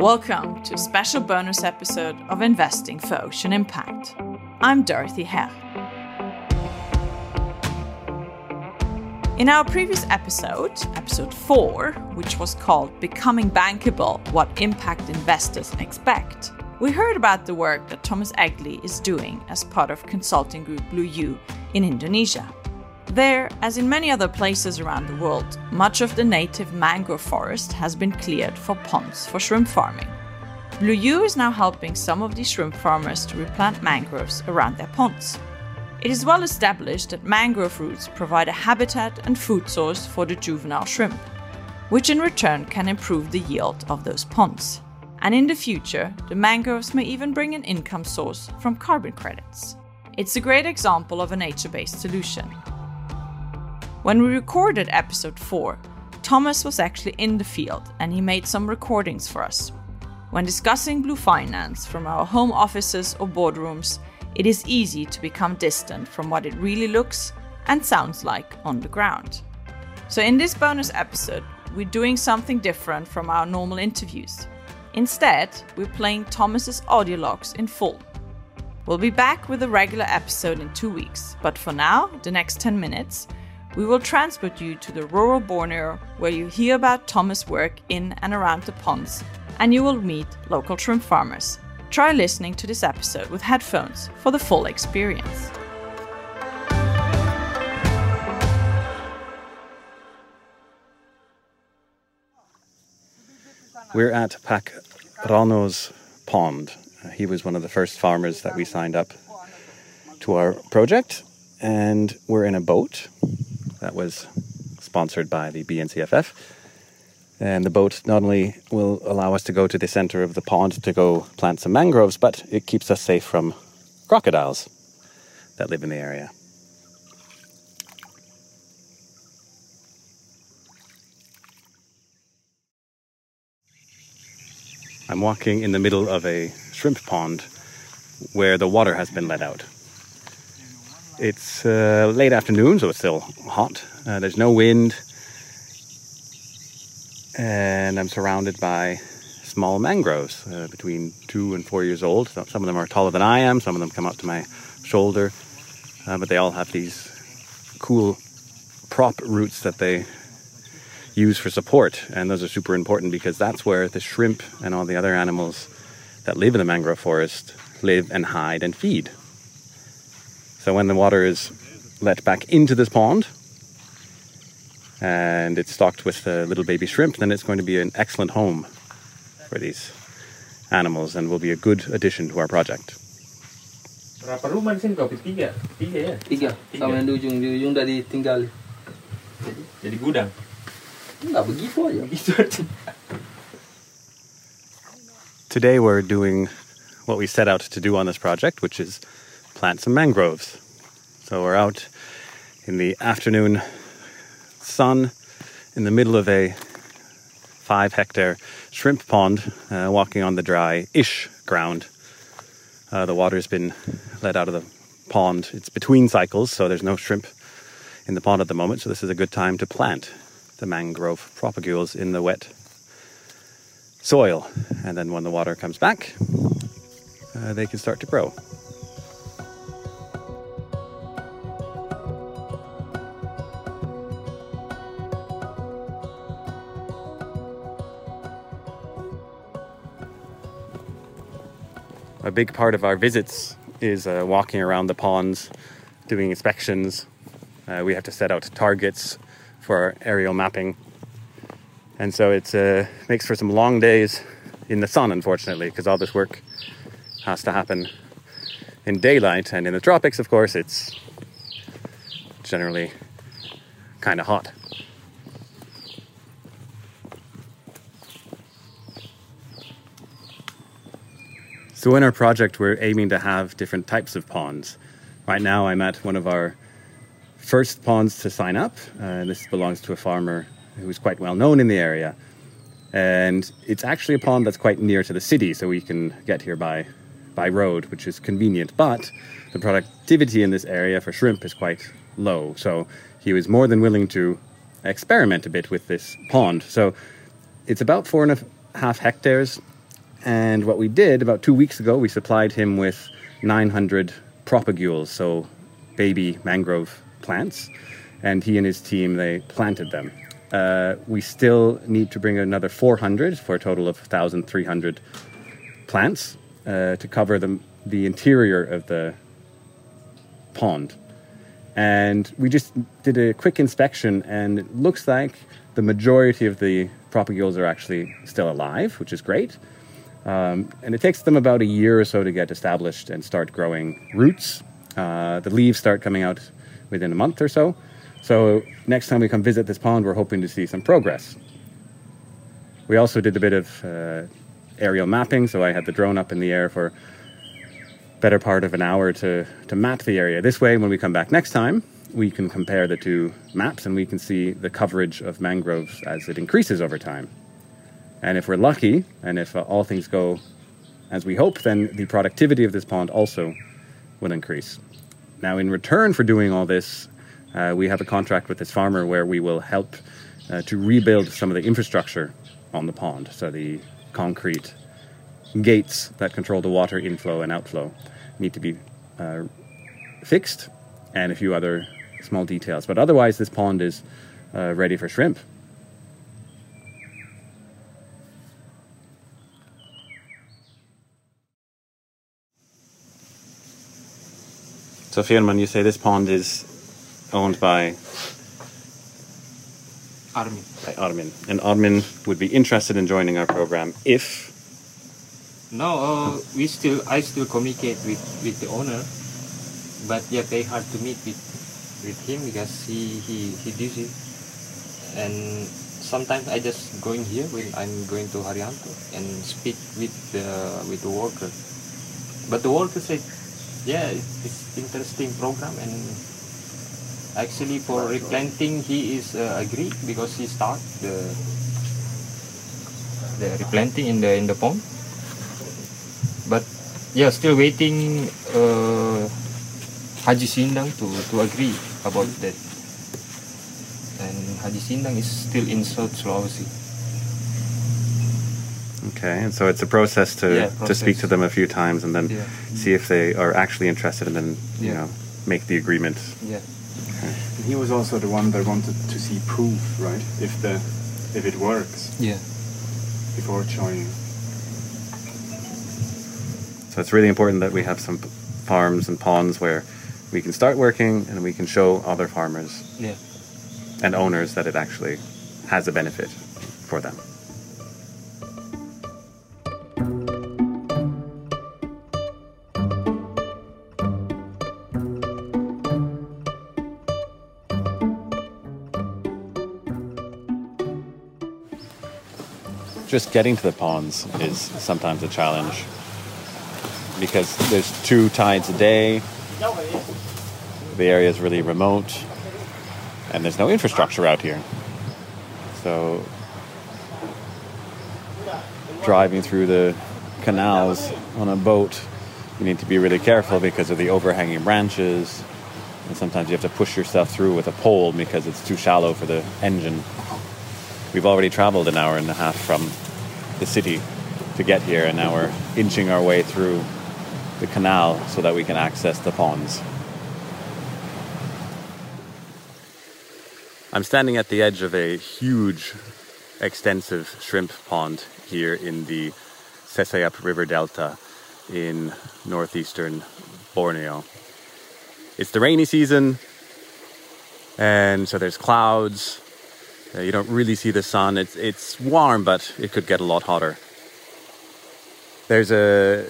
Welcome to a special bonus episode of Investing for Ocean Impact. I'm Dorothy Herr. In our previous episode, episode 4, which was called Becoming Bankable What Impact Investors Expect, we heard about the work that Thomas Egli is doing as part of consulting group Blue U in Indonesia. There, as in many other places around the world, much of the native mangrove forest has been cleared for ponds for shrimp farming. Blue U is now helping some of these shrimp farmers to replant mangroves around their ponds. It is well established that mangrove roots provide a habitat and food source for the juvenile shrimp, which in return can improve the yield of those ponds. And in the future, the mangroves may even bring an income source from carbon credits. It's a great example of a nature based solution, when we recorded episode 4, Thomas was actually in the field and he made some recordings for us. When discussing blue finance from our home offices or boardrooms, it is easy to become distant from what it really looks and sounds like on the ground. So, in this bonus episode, we're doing something different from our normal interviews. Instead, we're playing Thomas's audio logs in full. We'll be back with a regular episode in two weeks, but for now, the next 10 minutes, we will transport you to the rural Borneo where you hear about Thomas' work in and around the ponds and you will meet local shrimp farmers. Try listening to this episode with headphones for the full experience. We're at Pak Rano's pond. He was one of the first farmers that we signed up to our project, and we're in a boat that was sponsored by the BNCFF. And the boat not only will allow us to go to the center of the pond to go plant some mangroves, but it keeps us safe from crocodiles that live in the area. I'm walking in the middle of a shrimp pond where the water has been let out. It's uh, late afternoon, so it's still hot. Uh, there's no wind. And I'm surrounded by small mangroves uh, between two and four years old. Some of them are taller than I am, some of them come up to my shoulder. Uh, but they all have these cool prop roots that they use for support. And those are super important because that's where the shrimp and all the other animals that live in the mangrove forest live and hide and feed. So when the water is let back into this pond and it's stocked with the little baby shrimp, then it's going to be an excellent home for these animals and will be a good addition to our project. Berapa rumah di sini kau? Tiga, tiga ya? Tiga. Sama yang di ujung, di ujung dari tinggal. Jadi, jadi gudang. Enggak begitu aja. Begitu aja. Today we're doing what we set out to do on this project, which is plant some mangroves. So we're out in the afternoon sun in the middle of a five hectare shrimp pond, uh, walking on the dry ish ground. Uh, the water's been let out of the pond. It's between cycles, so there's no shrimp in the pond at the moment. So this is a good time to plant the mangrove propagules in the wet soil. And then when the water comes back, uh, they can start to grow. A big part of our visits is uh, walking around the ponds, doing inspections. Uh, we have to set out targets for aerial mapping. And so it uh, makes for some long days in the sun, unfortunately, because all this work has to happen in daylight. And in the tropics, of course, it's generally kind of hot. So in our project, we're aiming to have different types of ponds. Right now, I'm at one of our first ponds to sign up. Uh, this belongs to a farmer who's quite well known in the area. And it's actually a pond that's quite near to the city, so we can get here by, by road, which is convenient. But the productivity in this area for shrimp is quite low. So he was more than willing to experiment a bit with this pond. So it's about four and a half hectares And what we did about two weeks ago, we supplied him with 900 propagules, so baby mangrove plants, and he and his team they planted them. Uh, we still need to bring another 400 for a total of 1,300 plants uh, to cover the, the interior of the pond. And we just did a quick inspection, and it looks like the majority of the propagules are actually still alive, which is great. Um, and it takes them about a year or so to get established and start growing roots. Uh, the leaves start coming out within a month or so. So next time we come visit this pond, we're hoping to see some progress. We also did a bit of uh, aerial mapping, so I had the drone up in the air for better part of an hour to, to map the area. This way, when we come back next time, we can compare the two maps and we can see the coverage of mangroves as it increases over time. And if we're lucky, and if uh, all things go as we hope, then the productivity of this pond also will increase. Now, in return for doing all this, uh, we have a contract with this farmer where we will help uh, to rebuild some of the infrastructure on the pond. So, the concrete gates that control the water inflow and outflow need to be uh, fixed, and a few other small details. But otherwise, this pond is uh, ready for shrimp. So, Fjellman, you say this pond is owned by, Armin. by Armin, and Armin would be interested in joining our program if No, uh, we still I still communicate with, with the owner, but yeah, very hard to meet with with him because he he he busy, and sometimes I just going here when I'm going to Haryanto and speak with the with the worker, but the worker said, yeah, it's, it's interesting program and actually for replanting he is uh, agree because he start the the replanting in the in the pond but yeah, still waiting uh, Haji Sindang to, to agree about that. And Haji Sindang is still in South Sulawesi. Okay, and so it's a process to, Yeah, to speak to them a few times and then Yeah. see if they are actually interested and then, you know, make the agreement. Yeah. And he was also the one that wanted to see proof, right? If the if it works Yeah. before joining. So it's really important that we have some farms and ponds where we can start working and we can show other farmers Yeah. and owners that it actually has a benefit for them. Just getting to the ponds is sometimes a challenge because there's two tides a day. The area is really remote, and there's no infrastructure out here. So, driving through the canals on a boat, you need to be really careful because of the overhanging branches, and sometimes you have to push yourself through with a pole because it's too shallow for the engine. We've already traveled an hour and a half from the city to get here, and now we're inching our way through the canal so that we can access the ponds. I'm standing at the edge of a huge, extensive shrimp pond here in the Sesayap River Delta in northeastern Borneo. It's the rainy season, and so there's clouds. Uh, you don't really see the sun. It's, it's warm, but it could get a lot hotter. There's a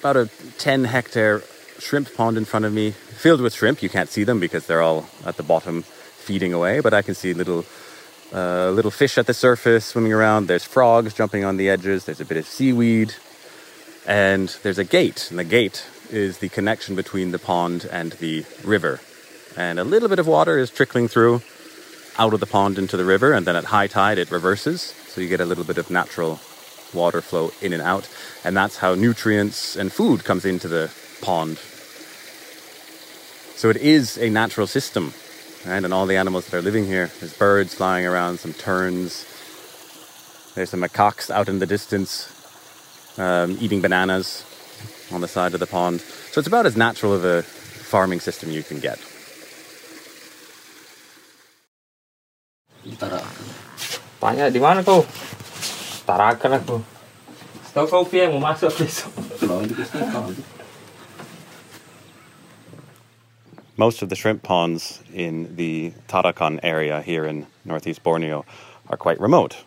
about a 10 hectare shrimp pond in front of me, filled with shrimp. You can't see them because they're all at the bottom feeding away, but I can see little uh, little fish at the surface swimming around. There's frogs jumping on the edges. There's a bit of seaweed, and there's a gate. And the gate is the connection between the pond and the river. And a little bit of water is trickling through out of the pond into the river, and then at high tide it reverses. So you get a little bit of natural water flow in and out, and that's how nutrients and food comes into the pond. So it is a natural system, right? And all the animals that are living here, there's birds flying around, some terns, there's some macaques out in the distance. um, eating bananas on the side of the pond. So it's about as natural of a farming system you can get. Tanya di mana kau? Tarakan aku. Kau Pia mau masuk besok. Most of the shrimp ponds in the Tarakan area here in northeast Borneo are quite remote.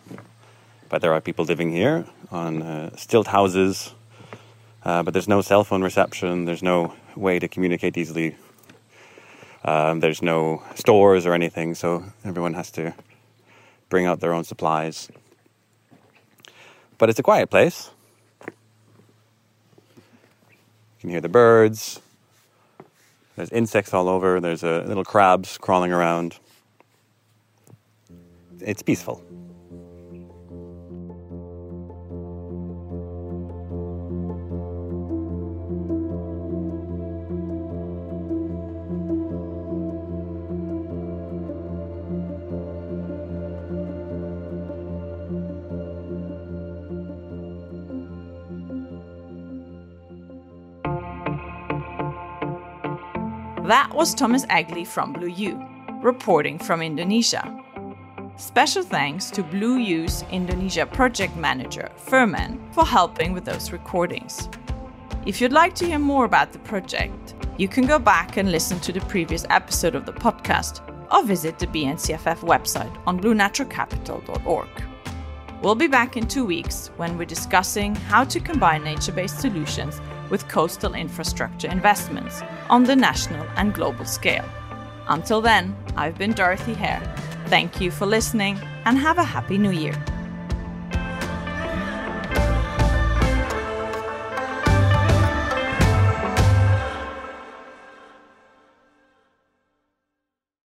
But there are people living here on uh, stilt houses, uh, but there's no cell phone reception, there's no way to communicate easily. Um, there's no stores or anything, so everyone has to bring out their own supplies. But it's a quiet place. You can hear the birds, there's insects all over. There's little crabs crawling around. It's peaceful. That was Thomas Egli from Blue U, reporting from Indonesia. Special thanks to Blue U's Indonesia project manager, Furman, for helping with those recordings. If you'd like to hear more about the project, you can go back and listen to the previous episode of the podcast or visit the BNCFF website on bluenaturalcapital.org. We'll be back in two weeks when we're discussing how to combine nature based solutions with coastal infrastructure investments on the national and global scale. Until then, I've been Dorothy Herr. Thank you for listening and have a happy new year.